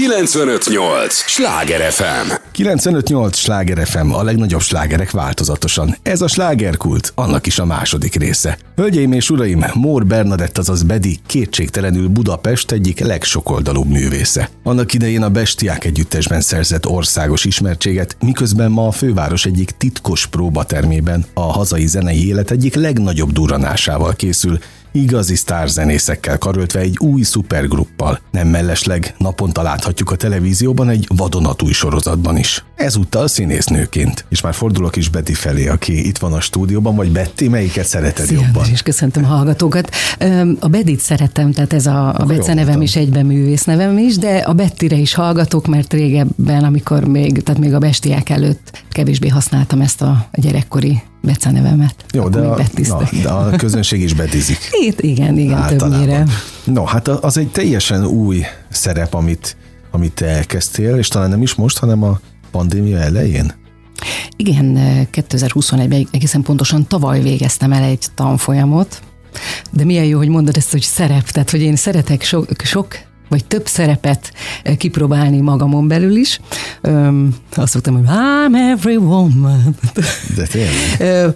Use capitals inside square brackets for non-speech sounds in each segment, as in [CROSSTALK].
958! Sláger FM! 958! Sláger FM, a legnagyobb slágerek változatosan. Ez a slágerkult, annak is a második része. Hölgyeim és uraim, Mór Bernadett, azaz Bedi kétségtelenül Budapest egyik legsokoldalúbb művésze. Annak idején a Bestiák együttesben szerzett országos ismertséget, miközben ma a főváros egyik titkos próbatermében a hazai zenei élet egyik legnagyobb duranásával készül, igazi sztárzenészekkel karöltve egy új szupergruppal. Nem mellesleg naponta láthatjuk a televízióban egy vadonatúj sorozatban is. Ezúttal színésznőként. És már fordulok is Betty felé, aki itt van a stúdióban, vagy Betty, melyiket szereted Szia, jobban? És köszöntöm a hallgatókat. A Bedit szeretem, tehát ez a, a Bece nevem mondtam. is egyben művész nevem is, de a Bettire is hallgatok, mert régebben, amikor még, tehát még a bestiák előtt kevésbé használtam ezt a gyerekkori Bece nevemet. Jó, de a, na, de a közönség is betizik. [LAUGHS] Itt, igen, igen, Általában. többnyire. No, hát az egy teljesen új szerep, amit, amit te elkezdtél, és talán nem is most, hanem a pandémia elején. Igen, 2021-ben egészen pontosan tavaly végeztem el egy tanfolyamot, de milyen jó, hogy mondod ezt, hogy szerep, tehát hogy én szeretek sok, sok vagy több szerepet eh, kipróbálni magamon belül is. Öm, azt szoktam, hogy I'm every woman. De tényleg. [LAUGHS] Ö,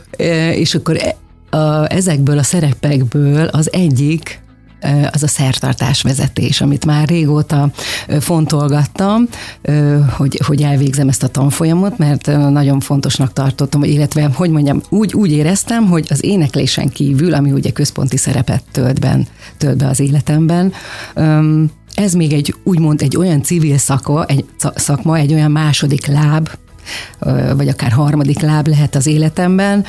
és akkor e- a, ezekből a szerepekből az egyik az a szertartás vezetés, amit már régóta fontolgattam, hogy, hogy elvégzem ezt a tanfolyamot, mert nagyon fontosnak tartottam, illetve, hogy mondjam, úgy, úgy éreztem, hogy az éneklésen kívül, ami ugye központi szerepet tölt, ben, tölt be az életemben, ez még egy úgymond egy olyan civil szakma, egy szakma, egy olyan második láb, vagy akár harmadik láb lehet az életemben,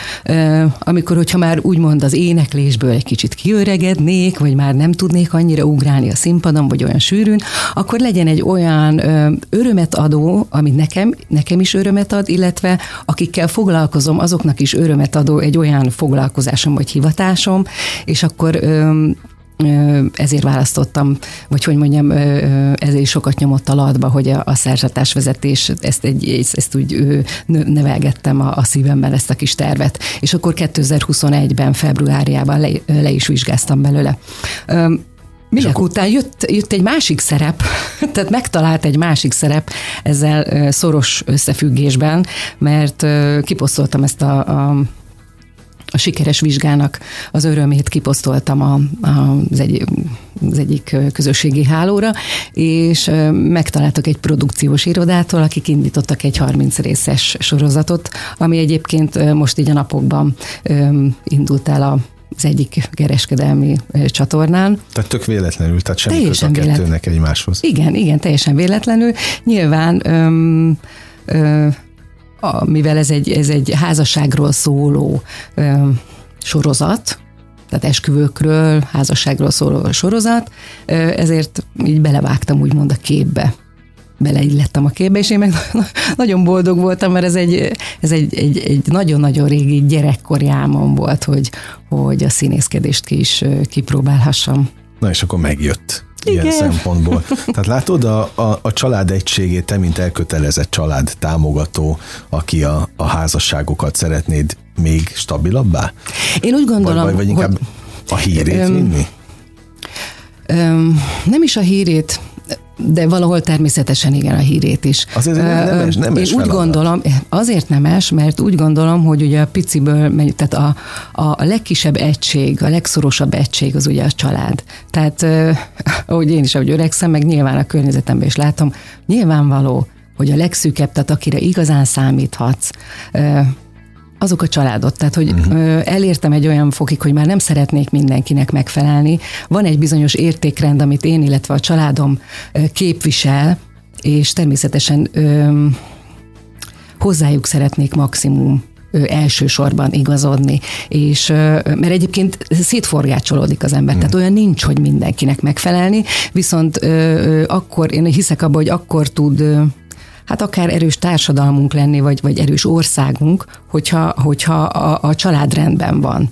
amikor, hogyha már úgymond az éneklésből egy kicsit kiöregednék, vagy már nem tudnék annyira ugrálni a színpadon, vagy olyan sűrűn, akkor legyen egy olyan örömet adó, ami nekem, nekem is örömet ad, illetve akikkel foglalkozom, azoknak is örömet adó egy olyan foglalkozásom vagy hivatásom, és akkor ezért választottam, vagy hogy mondjam, ezért sokat nyomott alatba, hogy a, a szerzetásvezetés, ezt, egy, ezt, úgy nevelgettem a, a szívemben ezt a kis tervet. És akkor 2021-ben, februárjában le, le is vizsgáztam belőle. Minek akkor- után jött, jött egy másik szerep, [LAUGHS] tehát megtalált egy másik szerep ezzel szoros összefüggésben, mert kiposztoltam ezt a, a a sikeres vizsgának az örömét kiposztoltam a, a, az, egy, az egyik közösségi hálóra, és megtaláltak egy produkciós irodától, akik indítottak egy 30 részes sorozatot, ami egyébként most így a napokban indult el a az egyik kereskedelmi csatornán. Tehát tök véletlenül, tehát semmi Teljesen köze a véletlen. kettőnek egymáshoz. Igen, igen, teljesen véletlenül. Nyilván, öm, ö, a, mivel ez egy, ez egy házasságról szóló öm, sorozat, tehát esküvőkről, házasságról szóló sorozat, ö, ezért így belevágtam úgymond a képbe beleillettem a képbe, és én meg [LAUGHS] nagyon boldog voltam, mert ez egy, ez egy, egy, egy nagyon-nagyon régi gyerekkori álmom volt, hogy, hogy a színészkedést ki is ö, kipróbálhassam. Na és akkor megjött. Ilyen Igen. szempontból. Tehát látod a, a, a család egységét, te, mint elkötelezett család támogató, aki a, a házasságokat szeretnéd még stabilabbá? Én úgy gondolom, vagy, vagy inkább hogy a hírét Öm, vinni? öm, nem is a hírét, de valahol természetesen igen a hírét is. Azért Ö, nemes- nemes Én úgy feladat. gondolom, azért nemes, mert úgy gondolom, hogy ugye a piciből, tehát a, a legkisebb egység, a legszorosabb egység az ugye a család. Tehát, ahogy én is, ahogy öregszem, meg nyilván a környezetemben is látom, nyilvánvaló, hogy a legszűkebb, tehát akire igazán számíthatsz, azok a családot. Tehát, hogy uh-huh. elértem egy olyan fokig, hogy már nem szeretnék mindenkinek megfelelni. Van egy bizonyos értékrend, amit én, illetve a családom képvisel, és természetesen ö, hozzájuk szeretnék maximum elsősorban igazodni, és mert egyébként szétforgácsolódik az ember, tehát olyan nincs, hogy mindenkinek megfelelni, viszont akkor, én hiszek abban, hogy akkor tud hát akár erős társadalmunk lenni, vagy, vagy erős országunk, hogyha, hogyha a, a család rendben van.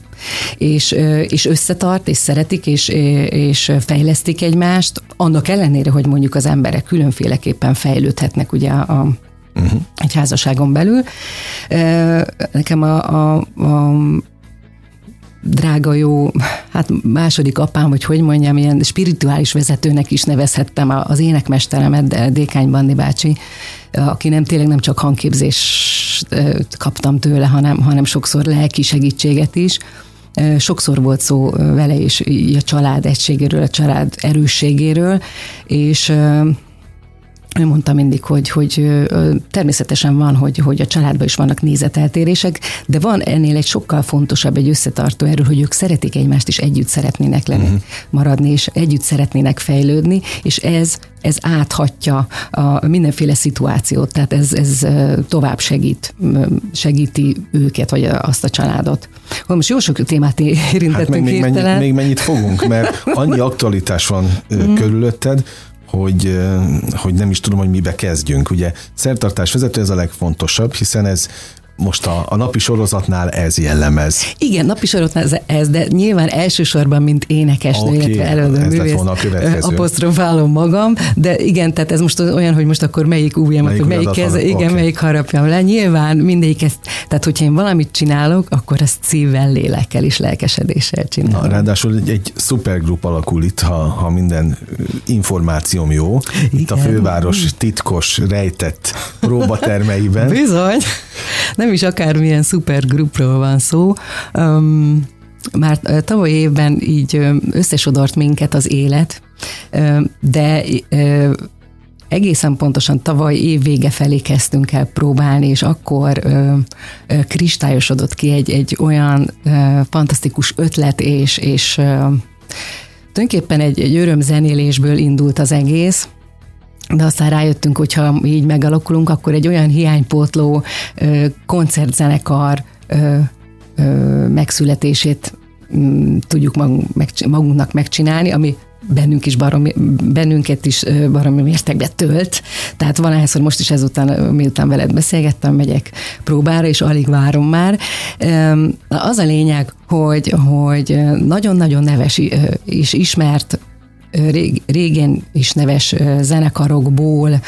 És, és összetart, és szeretik, és, és fejlesztik egymást, annak ellenére, hogy mondjuk az emberek különféleképpen fejlődhetnek ugye a, uh-huh. egy házasságon belül. Nekem a, a, a drága jó, hát második apám, vagy hogy mondjam, ilyen spirituális vezetőnek is nevezhettem az énekmesteremet, Dékány Bandi bácsi, aki nem tényleg nem csak hangképzést kaptam tőle, hanem, hanem sokszor lelki segítséget is. Sokszor volt szó vele is a család egységéről, a család erősségéről, és ő mondta mindig, hogy, hogy természetesen van, hogy, hogy a családban is vannak nézeteltérések, de van ennél egy sokkal fontosabb, egy összetartó erő, hogy ők szeretik egymást, és együtt szeretnének lenni, uh-huh. maradni, és együtt szeretnének fejlődni, és ez ez áthatja a mindenféle szituációt, tehát ez, ez tovább segít, segíti őket, vagy azt a családot. Most jó sok témát érintettünk hát még, még, mennyit, még mennyit fogunk, mert annyi [LAUGHS] aktualitás van körülötted, hogy, hogy nem is tudom, hogy mibe kezdjünk. Ugye szertartás vezető ez a legfontosabb, hiszen ez most a, a napi sorozatnál ez jellemez. Igen, napi sorozatnál ez, ez de nyilván elsősorban, mint énekesnő, okay, illetve előadó művész, apostrofálom magam, de igen, tehát ez most olyan, hogy most akkor melyik ujjam, melyik, melyik keze, igen, okay. melyik harapjam le. Nyilván mindegyik ezt, tehát hogyha én valamit csinálok, akkor ezt szívvel, lélekkel és lelkesedéssel csinálom. Na, ráadásul egy, egy szupergrup alakul itt, ha, ha minden információm jó. Igen. Itt a főváros titkos, rejtett próbatermeiben. Bizony nem is akármilyen szupergrupról van szó. Um, már tavaly évben így összesodort minket az élet, de egészen pontosan tavaly év vége felé kezdtünk el próbálni, és akkor ö, ö, kristályosodott ki egy, egy olyan ö, fantasztikus ötlet, és, és tulajdonképpen egy, egy örömzenélésből indult az egész, de aztán rájöttünk, hogyha így megalakulunk, akkor egy olyan hiánypótló koncertzenekar megszületését mm, tudjuk magunknak megcsinálni, ami bennünk is baromi, bennünket is baromi mértékben tölt. Tehát van ehhez, hogy most is ezután, miután veled beszélgettem, megyek próbára, és alig várom már. Az a lényeg, hogy, hogy nagyon-nagyon neves és ismert régen is neves zenekarokból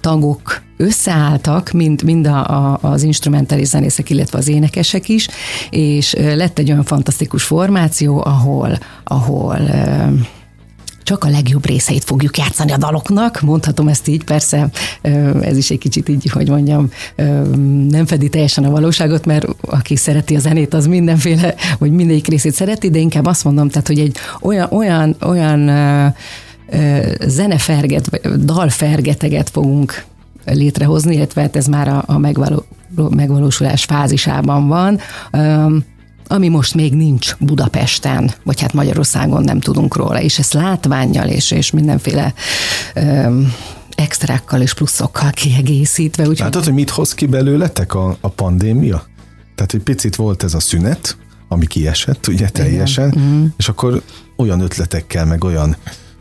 tagok összeálltak, mind, mind a, a, az instrumentális zenészek, illetve az énekesek is, és lett egy olyan fantasztikus formáció, ahol, ahol csak a legjobb részeit fogjuk játszani a daloknak, mondhatom ezt így, persze ez is egy kicsit így, hogy mondjam, nem fedi teljesen a valóságot, mert aki szereti a zenét, az mindenféle, vagy mindegyik részét szereti, de inkább azt mondom, tehát, hogy egy olyan, olyan, olyan zeneferget, vagy dalfergeteget fogunk létrehozni, illetve hát ez már a, a megvaló, megvalósulás fázisában van, ami most még nincs Budapesten, vagy hát Magyarországon nem tudunk róla, és ezt látványjal és, és mindenféle öm, extrákkal és pluszokkal kiegészítve. Úgy, Látod, hogy mit hoz ki belőletek a, a pandémia? Tehát egy picit volt ez a szünet, ami kiesett, ugye teljesen, Igen. Mm. és akkor olyan ötletekkel, meg olyan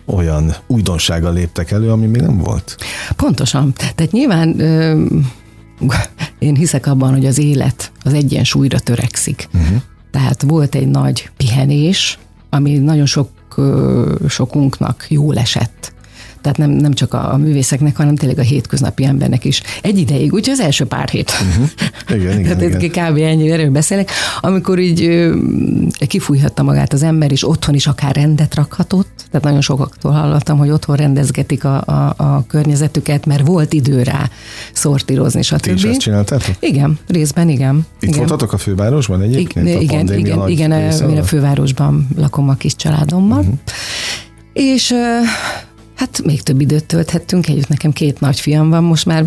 olyan újdonsággal léptek elő, ami még nem volt. Pontosan. Tehát nyilván ö, [LAUGHS] én hiszek abban, hogy az élet az egyensúlyra törekszik. Uh-huh. Tehát volt egy nagy pihenés, ami nagyon sok, sokunknak jól esett. Tehát nem, nem csak a, a művészeknek, hanem tényleg a hétköznapi embernek is. Egy ideig, úgyhogy az első pár hét. Uh-huh. Igen, igen, [LAUGHS] Tehát igen. kb. ennyi erről beszélek. Amikor így ö, kifújhatta magát az ember, és otthon is akár rendet rakhatott, tehát nagyon sokaktól hallottam, hogy otthon rendezgetik a, a, a környezetüket, mert volt idő rá szortírozni, stb. Ti is ezt csináltátok? Igen, részben igen. Itt igen. voltatok a fővárosban egyébként? I- igen, igen, igen, igen, én a fővárosban lakom a kis családommal. Uh-huh. És Hát még több időt tölthettünk együtt, nekem két nagyfiam van most már,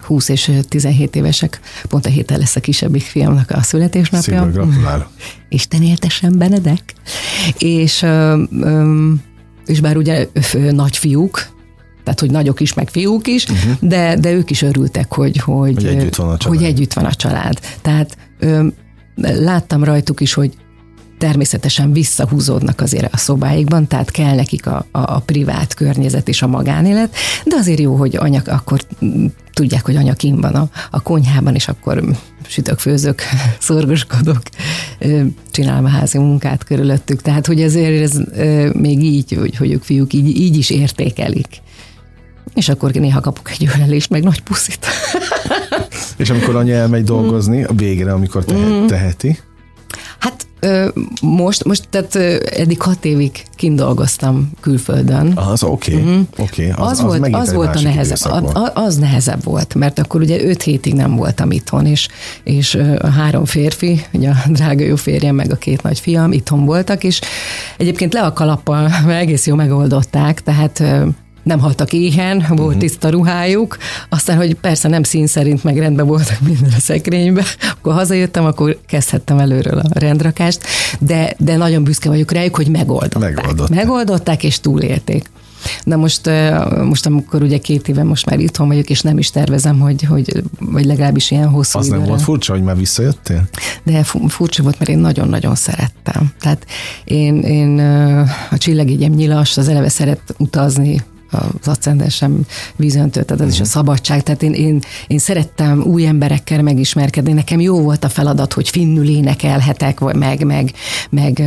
20 és 17 évesek, pont a héten lesz a kisebbik fiamnak a születésnapja. Gratulálok. [LAUGHS] Isten éltesen Benedek. És, és bár ugye nagyfiúk, tehát hogy nagyok is, meg fiúk is, uh-huh. de, de ők is örültek, hogy, hogy, hogy, együtt van a család. hogy együtt van a család. Tehát láttam rajtuk is, hogy természetesen visszahúzódnak azért a szobáikban, tehát kell nekik a, a, a privát környezet és a magánélet, de azért jó, hogy anya, akkor tudják, hogy anya kim van a, a konyhában, és akkor sütök, főzök, [LAUGHS] szorgoskodok, csinálom a házi munkát körülöttük. Tehát, hogy ezért ez még így, hogy, hogy ők fiúk így, így is értékelik. És akkor néha kapok egy ölelést, meg nagy puszit. [LAUGHS] és amikor anya elmegy dolgozni, a végre, amikor tehet, mm. teheti? Hát most, most, tehát eddig hat évig kint dolgoztam külföldön. Az oké, okay. uh-huh. okay. Az, az, az, volt, az volt a nehezebb. A, az nehezebb volt, mert akkor ugye öt hétig nem voltam itthon, és, és a három férfi, ugye a [LAUGHS] drága jó férjem, meg a két nagy fiam itthon voltak, és egyébként le a kalappal egész jó megoldották, tehát nem haltak éhen, volt uh-huh. tiszta ruhájuk, aztán, hogy persze nem szín szerint meg rendben voltak minden a szekrénybe, akkor hazajöttem, akkor kezdhettem előről a rendrakást, de, de nagyon büszke vagyok rájuk, hogy megoldották. Megoldották, megoldották és túlélték. Na most, most amikor ugye két éve most már itthon vagyok, és nem is tervezem, hogy, hogy vagy legalábbis ilyen hosszú Az időre. nem volt furcsa, hogy már visszajöttél? De furcsa volt, mert én nagyon-nagyon szerettem. Tehát én, én a csillagégyem nyilas, az eleve szeret utazni, az ascendensem vízöntő, tehát az uh-huh. is a mhm. szabadság. Tehát én, én, én szerettem új emberekkel megismerkedni. Nekem jó volt a feladat, hogy finnül énekelhetek, vagy meg, meg, meg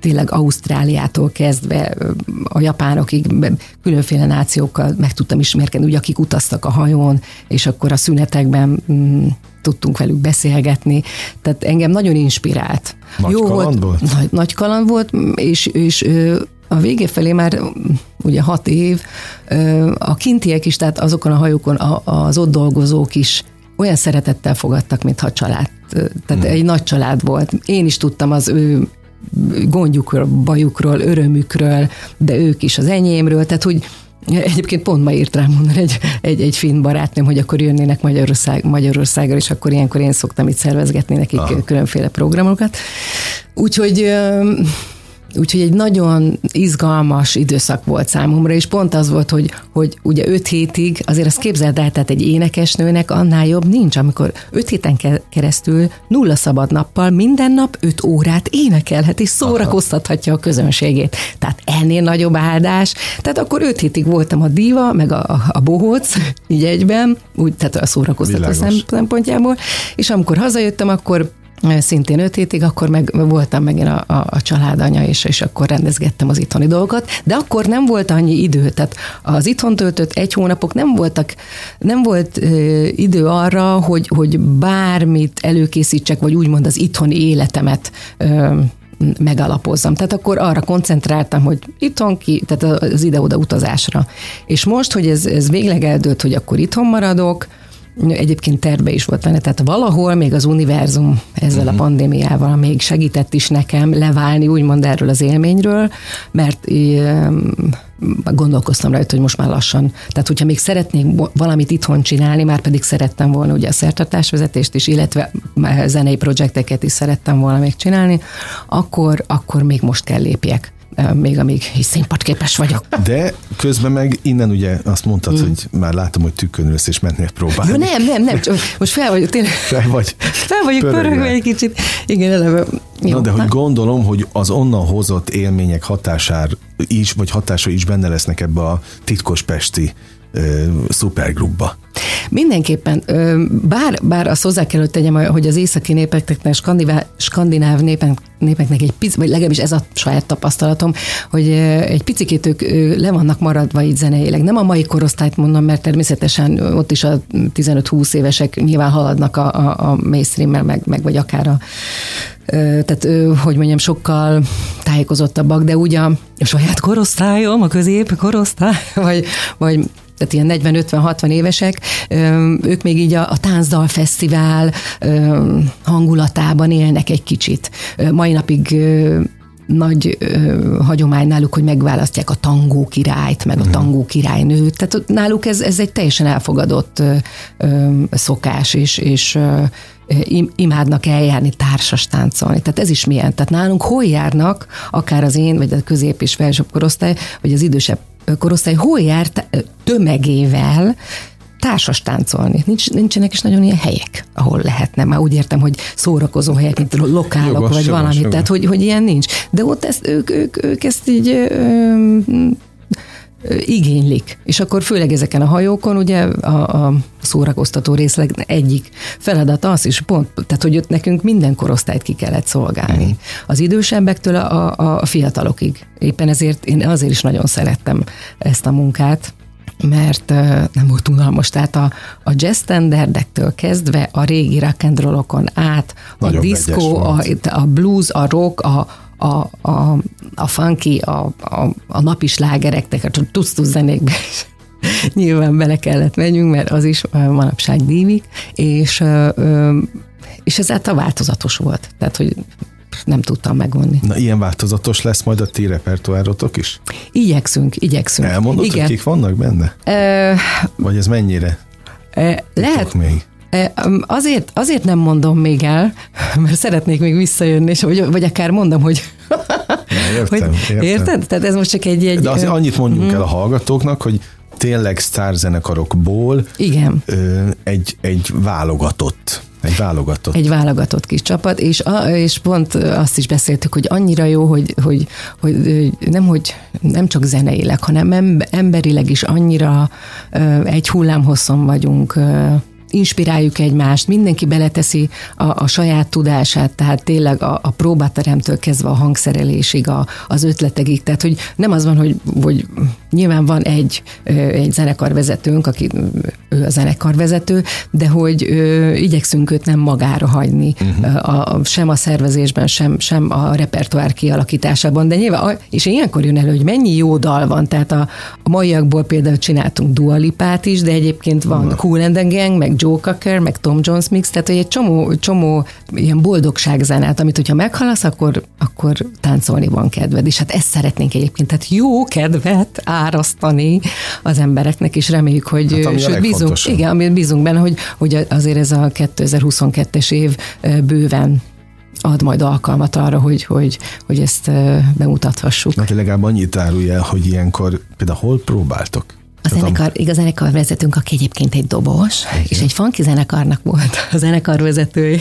tényleg Ausztráliától kezdve a japánokig különféle nációkkal meg tudtam ismerkedni, úgy akik utaztak a hajón, és akkor a szünetekben tudtunk velük beszélgetni, tehát engem nagyon inspirált. Nagy Jó kaland volt? volt? Nagy, nagy kaland volt, és, és a vége felé már ugye hat év, a kintiek is, tehát azokon a hajókon az ott dolgozók is olyan szeretettel fogadtak, mintha család. Tehát hmm. egy nagy család volt. Én is tudtam az ő gondjukról, bajukról, örömükről, de ők is az enyémről, tehát hogy Egyébként pont ma írt rám mondani egy, egy, egy finn barátnőm, hogy akkor jönnének Magyarország, Magyarországra, és akkor ilyenkor én szoktam itt szervezgetni nekik Aha. különféle programokat. Úgyhogy Úgyhogy egy nagyon izgalmas időszak volt számomra, és pont az volt, hogy, hogy ugye öt hétig, azért azt képzeld el, tehát egy énekesnőnek annál jobb nincs, amikor öt héten keresztül nulla szabad nappal minden nap öt órát énekelhet, és szórakoztathatja a közönségét. Tehát ennél nagyobb áldás. Tehát akkor öt hétig voltam a díva, meg a, a, a bohóc, így egyben, úgy, tehát a szórakoztató szempontjából, és amikor hazajöttem, akkor szintén öt hétig, akkor meg voltam megint a, a, a családanya, és, és akkor rendezgettem az itthoni dolgokat, de akkor nem volt annyi idő, tehát az itthon töltött egy hónapok nem voltak, nem volt ö, idő arra, hogy, hogy bármit előkészítsek, vagy úgymond az itthoni életemet ö, megalapozzam. Tehát akkor arra koncentráltam, hogy itthon ki, tehát az ide-oda utazásra. És most, hogy ez, ez végleg eldőlt, hogy akkor itthon maradok, egyébként terve is volt benne, tehát valahol még az univerzum ezzel uh-huh. a mhm. pandémiával még segített is nekem leválni úgymond erről az élményről, mert gondolkoztam rajta, hogy most már lassan. Tehát, hogyha még szeretnék valamit itthon csinálni, már pedig szerettem volna ugye a szertartásvezetést is, illetve zenei projekteket is szerettem volna még csinálni, akkor, akkor még most kell lépjek még amíg színpadképes vagyok. De közben meg innen ugye azt mondtad, mm. hogy már látom, hogy tükkönülsz és mennél próbálni. Jó, nem, nem, nem, csak most fel vagyok tényleg. Fel vagy. Fel vagyok pörögve egy kicsit. Igen, eleve. Jó, Na, de hogy gondolom, hogy az onnan hozott élmények hatására is, vagy hatása is benne lesznek ebbe a titkos pesti szupergrupba. Mindenképpen, bár, bár azt hozzá kell, hogy tegyem, hogy az északi népeknek, skandináv, skandináv népek, népeknek egy pici, vagy legalábbis ez a saját tapasztalatom, hogy egy picikét ők le vannak maradva így zeneileg. Nem a mai korosztályt mondom, mert természetesen ott is a 15-20 évesek nyilván haladnak a, a, a mainstream meg, meg vagy akár a tehát hogy mondjam, sokkal tájékozottabbak, de úgy a, a saját korosztályom, a közép korosztály, [LAUGHS] vagy, vagy tehát ilyen 40-50-60 évesek, ők még így a, a Táncdal Fesztivál hangulatában élnek egy kicsit. Mai napig nagy ö, hagyomány náluk, hogy megválasztják a tangó királyt, meg a mhm. tangó királynőt. Tehát náluk ez, ez egy teljesen elfogadott ö, ö, szokás, és, és ö, imádnak eljárni, társas táncolni. Tehát ez is milyen. Tehát nálunk hol járnak, akár az én, vagy a közép és felsőbb korosztály, vagy az idősebb korosztály hol járt tömegével társas táncolni. Nincs, nincsenek is nagyon ilyen helyek, ahol lehetne. Már úgy értem, hogy szórakozó helyek, mint lokálok, jogos, vagy valami. Tehát, hogy, hogy ilyen nincs. De ott ezt, ők, ők, ők ezt így ö, igénylik. És akkor főleg ezeken a hajókon ugye a, a szórakoztató részleg egyik feladat az is pont, tehát hogy ott nekünk minden korosztályt ki kellett szolgálni. Mm. Az idősebbektől a, a, a fiatalokig. Éppen ezért én azért is nagyon szerettem ezt a munkát, mert nem volt unalmas. Tehát a, a jazz standardektől kezdve a régi rock and rollokon át, Nagyon a disco, a, a blues, a rock, a, a, a, a funky, a, a, a napi slágereknek, a tusztus zenékbe is [LAUGHS] nyilván bele kellett menjünk, mert az is manapság dívik, és, és ezáltal változatos volt. Tehát, hogy nem tudtam megvonni. Na, ilyen változatos lesz majd a ti repertoárotok is? Igyekszünk, igyekszünk. Elmondod, Igen. hogy kik vannak benne? E, Vagy ez mennyire? E, lehet, még? Azért, azért nem mondom még el, [LAUGHS] mert szeretnék még visszajönni, és vagy, vagy akár mondom, hogy [LAUGHS] értem, hogy, értem. Érted? Tehát ez most csak egy... egy De azért annyit mondjunk mm. el a hallgatóknak, hogy tényleg sztárzenekarokból Igen. egy, egy válogatott egy válogatott. Egy válogatott kis csapat, és, a, és pont azt is beszéltük, hogy annyira jó, hogy, hogy, hogy nem, hogy nem csak zeneileg, hanem emberileg is annyira egy hullámhosszon vagyunk inspiráljuk egymást, mindenki beleteszi a, a saját tudását, tehát tényleg a, a próbateremtől kezdve a hangszerelésig, a, az ötletegig, tehát hogy nem az van, hogy, hogy nyilván van egy, egy zenekarvezetőnk, aki ő a zenekarvezető, de hogy ö, igyekszünk őt nem magára hagyni, uh-huh. a, sem a szervezésben, sem, sem a repertoár kialakításában, de nyilván, és ilyenkor jön elő, hogy mennyi jó dal van, tehát a, a maiakból például csináltunk dualipát is, de egyébként van uh-huh. Cool and the Gang, meg Joe Cocker, meg Tom Jones mix, tehát hogy egy csomó, csomó ilyen boldogságzenát, amit hogyha meghalasz, akkor, akkor táncolni van kedved, és hát ezt szeretnénk egyébként, tehát jó kedvet árasztani az embereknek, és reméljük, hogy hát, sőt, bízunk, igen, amit bízunk benne, hogy, hogy azért ez a 2022-es év bőven ad majd alkalmat arra, hogy, hogy, hogy ezt bemutathassuk. Hát legalább annyit árulj el, hogy ilyenkor például hol próbáltok? A zenekar, a zenekar vezetőnk, aki egyébként egy dobos, Igen. és egy funky zenekarnak volt a zenekar vezetője.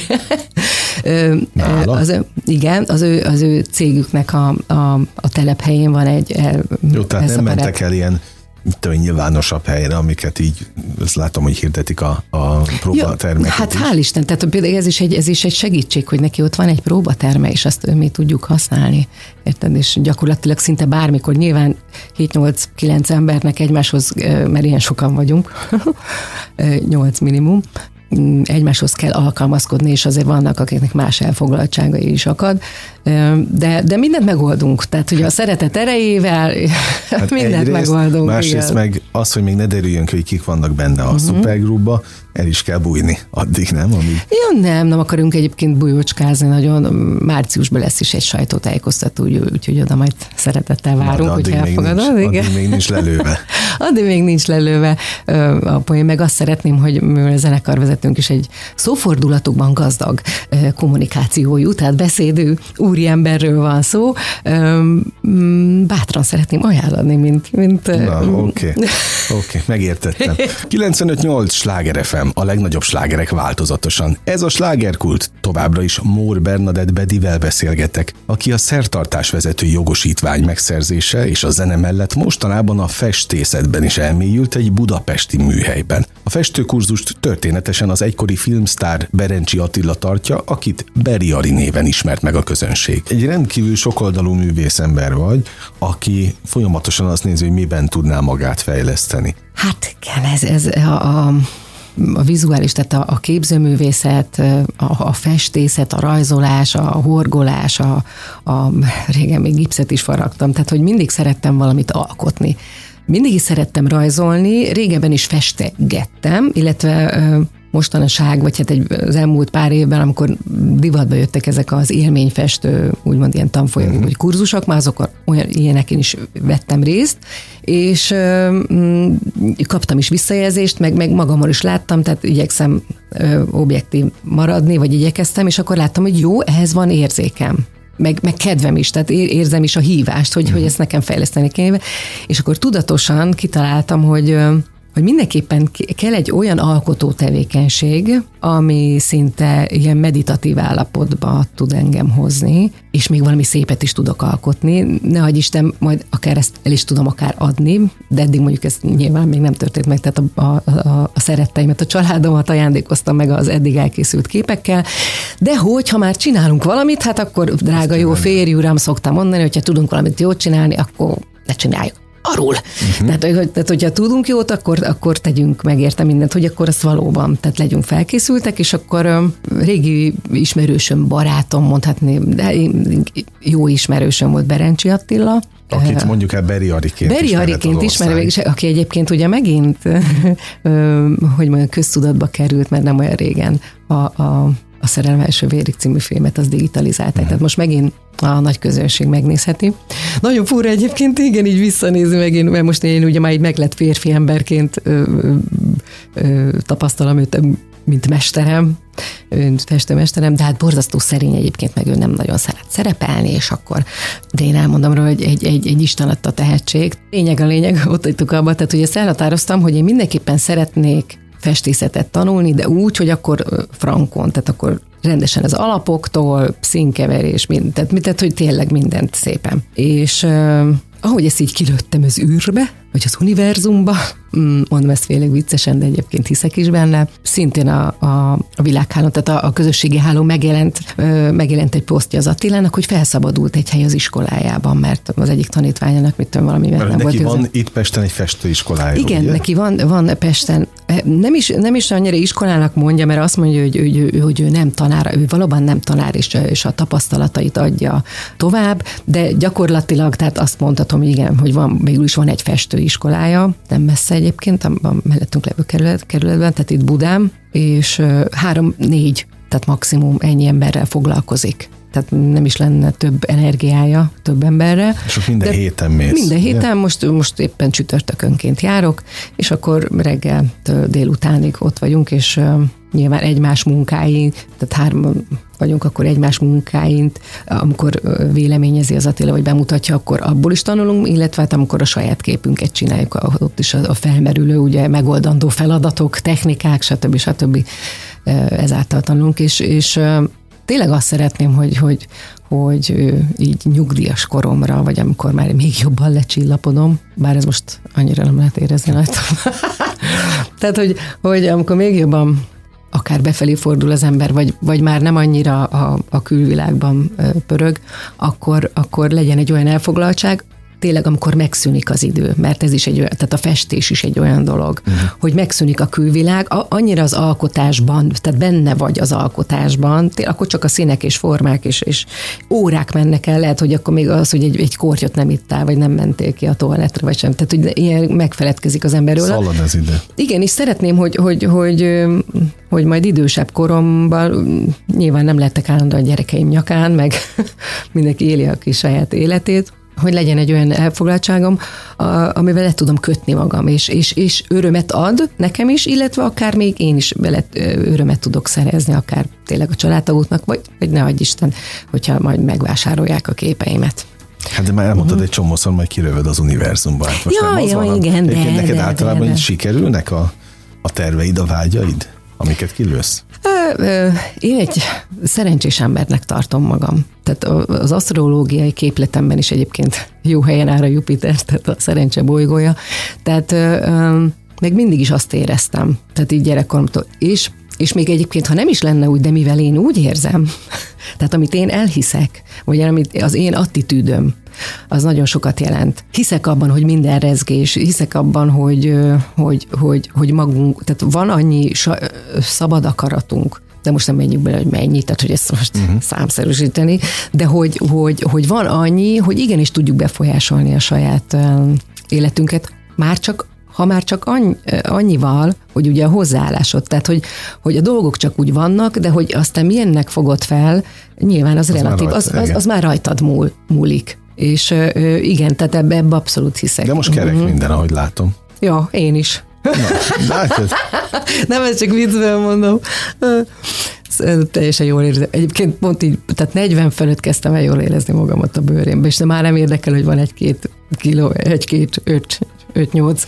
az, igen, az ő, az ő cégüknek a, a, a telephelyén van egy... Jó, tehát nem mentek el ilyen tudom, nyilvánosabb helyre, amiket így, azt látom, hogy hirdetik a, a próbatermeket. Hát is. hál' Isten, tehát például ez is, egy, ez is egy segítség, hogy neki ott van egy próbaterme, és azt mi tudjuk használni. Érted? És gyakorlatilag szinte bármikor, nyilván 7-8-9 embernek egymáshoz, mert ilyen sokan vagyunk, [LAUGHS] 8 minimum, egymáshoz kell alkalmazkodni, és azért vannak, akiknek más elfoglaltságai is akad, de, de mindent megoldunk. Tehát ugye a szeretet erejével [LAUGHS] hát mindent egyrészt, megoldunk. Másrészt igen. meg az, hogy még ne derüljön hogy kik vannak benne a uh-huh. szupergrupba, el is kell bújni addig, nem? Amíg... Jó, nem, nem akarunk egyébként bújócskázni nagyon. Márciusban lesz is egy sajtótájékoztató, úgyhogy oda majd szeretettel várunk, hogy elfogadod. Nincs, addig még nincs lelőve. [LAUGHS] addig még nincs lelőve a poén, meg azt szeretném, hogy mivel a zenekarvezetőnk is egy szófordulatokban gazdag kommunikációjú, tehát beszédő úriemberről van szó, mm, bátran szeretném ajánlani, mint... mint Na, oké, okay. okay, megértettem. [LAUGHS] 95-8 Sláger FM, a legnagyobb slágerek változatosan. Ez a slágerkult. Továbbra is Mór Bernadett Bedivel beszélgetek, aki a szertartás vezető jogosítvány megszerzése és a zene mellett mostanában a festészetben is elmélyült egy budapesti műhelyben. A festőkurzust történetesen az egykori filmstár Berencsi Attila tartja, akit Beriari néven ismert meg a közönség. Egy rendkívül sokoldalú művészember vagy, aki folyamatosan azt nézi, hogy miben tudná magát fejleszteni. Hát igen, ez, ez a, a a vizuális, tehát a, a képzőművészet, a, a festészet, a rajzolás, a horgolás, a, a régen még gipszet is faragtam, tehát hogy mindig szerettem valamit alkotni. Mindig is szerettem rajzolni, régebben is festegettem, illetve mostanság, vagy hát egy, az elmúlt pár évben, amikor divatba jöttek ezek az élményfestő, úgymond ilyen tanfolyamok, uh-huh. vagy kurzusok, már azok olyan ilyeneken is vettem részt, és mm, kaptam is visszajelzést, meg, meg magamon is láttam, tehát igyekszem ö, objektív maradni, vagy igyekeztem, és akkor láttam, hogy jó, ehhez van érzékem meg, meg kedvem is, tehát érzem is a hívást, hogy, uh-huh. hogy ezt nekem fejleszteni kéne. És akkor tudatosan kitaláltam, hogy hogy mindenképpen kell egy olyan alkotó tevékenység, ami szinte ilyen meditatív állapotba tud engem hozni, és még valami szépet is tudok alkotni. Ne hagyj Isten, majd akár ezt el is tudom akár adni, de eddig mondjuk ez nyilván még nem történt meg, tehát a, a, a, a szeretteimet, a családomat ajándékoztam meg az eddig elkészült képekkel, de hogyha már csinálunk valamit, hát akkor drága jó férj uram, szoktam mondani, hogyha tudunk valamit jót csinálni, akkor ne csináljuk szarul. Uh-huh. Tehát, hogy, tehát, hogyha tudunk jót, akkor, akkor tegyünk meg érte mindent, hogy akkor az valóban, tehát legyünk felkészültek, és akkor régi ismerősöm, barátom mondhatni, de jó ismerősöm volt Berencsi Attila, Akit mondjuk el Beri Ariként Beri Ariként ismerem, és aki egyébként ugye megint, [LAUGHS] hogy mondjam, köztudatba került, mert nem olyan régen a, a a Szerelem első vérig című filmet, az digitalizálták. Tehát most megint a nagy közönség megnézheti. Nagyon fura egyébként, igen, így visszanézni megint, mert most én ugye már egy meglett férfi emberként ö, ö, tapasztalom őt, mint mesterem, festőmesterem, de hát borzasztó szerény egyébként, meg ő nem nagyon szeret szerepelni, és akkor, de én elmondom róla, hogy egy, egy, egy Isten adta tehetség. Lényeg a lényeg, ott hagytuk abba, tehát ugye ezt elhatároztam, hogy én mindenképpen szeretnék festészetet tanulni, de úgy, hogy akkor frankon, tehát akkor rendesen az alapoktól, színkeverés, mind, tehát, tehát hogy tényleg mindent szépen. És ahogy ezt így kilőttem az űrbe, vagy az univerzumba, [LAUGHS] mm, mondom ezt félig viccesen, de egyébként hiszek is benne. Szintén a, a, a világhálón, tehát a, a közösségi hálón megjelent, ö, megjelent egy posztja az Attilának, hogy felszabadult egy hely az iskolájában, mert az egyik tanítványának mit tudom, valami mert nem neki volt. van itt Pesten egy festőiskolája. Igen, ugye? neki van, van Pesten. Nem is, nem is annyira iskolának mondja, mert azt mondja, hogy, hogy, hogy, hogy ő nem tanár, ő valóban nem tanár, és, és a tapasztalatait adja tovább, de gyakorlatilag, tehát azt mondhatom, igen, hogy van, végül is van egy festő iskolája, nem messze egyébként, a mellettünk levő kerület, kerületben, tehát itt Budán, és három-négy, tehát maximum ennyi emberrel foglalkozik tehát nem is lenne több energiája több emberre. És minden héten mész. Minden héten, most, most éppen csütörtökönként járok, és akkor reggel délutánig ott vagyunk, és uh, nyilván egymás munkáin, tehát három vagyunk, akkor egymás munkáint, amikor véleményezi az Attila, vagy bemutatja, akkor abból is tanulunk, illetve hát amikor a saját képünket csináljuk, ott is a felmerülő, ugye megoldandó feladatok, technikák, stb. stb. ezáltal tanulunk, és, és tényleg azt szeretném, hogy, hogy, hogy így nyugdíjas koromra, vagy amikor már még jobban lecsillapodom, bár ez most annyira nem lehet érezni rajtam. [LAUGHS] Tehát, hogy, hogy amikor még jobban akár befelé fordul az ember, vagy, vagy már nem annyira a, a külvilágban pörög, akkor, akkor legyen egy olyan elfoglaltság, tényleg amikor megszűnik az idő, mert ez is egy olyan, tehát a festés is egy olyan dolog, uh-huh. hogy megszűnik a külvilág, a, annyira az alkotásban, tehát benne vagy az alkotásban, tényleg akkor csak a színek és formák és, és órák mennek el, lehet, hogy akkor még az, hogy egy, egy kortyot nem ittál, vagy nem mentél ki a toaletre, vagy sem. Tehát, hogy ilyen megfeledkezik az emberről. Szalad ez ide. Igen, és szeretném, hogy, hogy, hogy, hogy majd idősebb koromban, nyilván nem lettek állandóan a gyerekeim nyakán, meg [LAUGHS] mindenki éli a kis saját életét, hogy legyen egy olyan elfoglaltságom, amivel le tudom kötni magam, és, és, és örömet ad nekem is, illetve akár még én is bele örömet tudok szerezni, akár tényleg a családtagoknak, vagy, vagy ne adj Isten, hogyha majd megvásárolják a képeimet. Hát de már elmondtad uh-huh. egy csomószor, majd kirövöd az univerzumba. Hát most ja, ja, van, igen, de, Neked de, általában de, de. sikerülnek a, a terveid, a vágyaid, amiket kilősz? Én egy szerencsés embernek tartom magam. Tehát az asztrológiai képletemben is egyébként jó helyen áll a Jupiter, tehát a szerencse bolygója. Tehát meg mindig is azt éreztem, tehát így gyerekkoromtól. És és még egyébként, ha nem is lenne úgy, de mivel én úgy érzem, [LAUGHS] tehát amit én elhiszek, vagy amit az én attitűdöm, az nagyon sokat jelent. Hiszek abban, hogy minden rezgés, hiszek abban, hogy, hogy, hogy, hogy magunk, tehát van annyi szabad akaratunk, de most nem menjünk bele, hogy mennyi, tehát hogy ezt most uh-huh. számszerűsíteni, de hogy, hogy, hogy van annyi, hogy igenis tudjuk befolyásolni a saját életünket, már csak ha már csak annyi, annyival, hogy ugye a hozzáállásod, tehát hogy, hogy a dolgok csak úgy vannak, de hogy aztán milyennek fogod fel, nyilván az, az relatív, rajta, az, az, az már rajtad múl, múlik. És igen, tehát ebbe, ebbe abszolút hiszek. De most kerek uh-huh. minden, ahogy látom. Ja, én is. Na, [LAUGHS] Nem, ez csak viccből mondom. Teljesen jól érzem. Egyébként pont így, tehát 40 fölött kezdtem el jól érezni magamat a bőrémbe, és de már nem érdekel, hogy van egy-két kiló, egy-két, öt, 5-8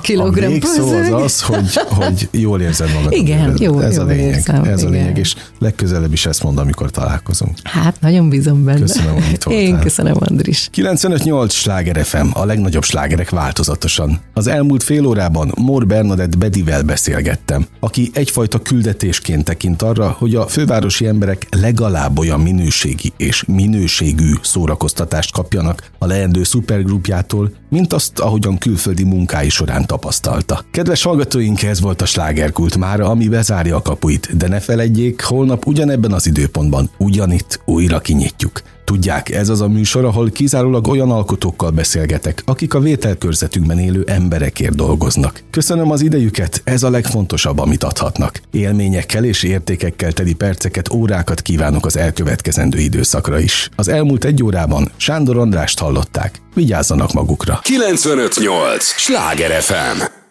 kilogramm. A végszó az az, hogy, hogy jól érzed magad. Igen, jó, ez jó a lényeg. érzem, ez a igen. lényeg, és legközelebb is ezt mond, amikor találkozunk. Hát, nagyon bízom benne. Köszönöm, hogy itt voltál. Én köszönöm, Andris. 95.8 Sláger FM, a legnagyobb slágerek változatosan. Az elmúlt fél órában Mór Bernadett Bedivel beszélgettem, aki egyfajta küldetésként tekint arra, hogy a fővárosi emberek legalább olyan minőségi és minőségű szórakoztatást kapjanak a leendő szupergrupjától, mint azt, ahogyan külföldi munkái során tapasztalta. Kedves hallgatóink, ez volt a slágerkult már, ami bezárja a kapuit, de ne feledjék, holnap ugyanebben az időpontban, ugyanitt újra kinyitjuk. Tudják, ez az a műsor, ahol kizárólag olyan alkotókkal beszélgetek, akik a vételkörzetünkben élő emberekért dolgoznak. Köszönöm az idejüket, ez a legfontosabb, amit adhatnak. Élményekkel és értékekkel teli perceket, órákat kívánok az elkövetkezendő időszakra is. Az elmúlt egy órában Sándor Andrást hallották. Vigyázzanak magukra! 958! Sláger FM!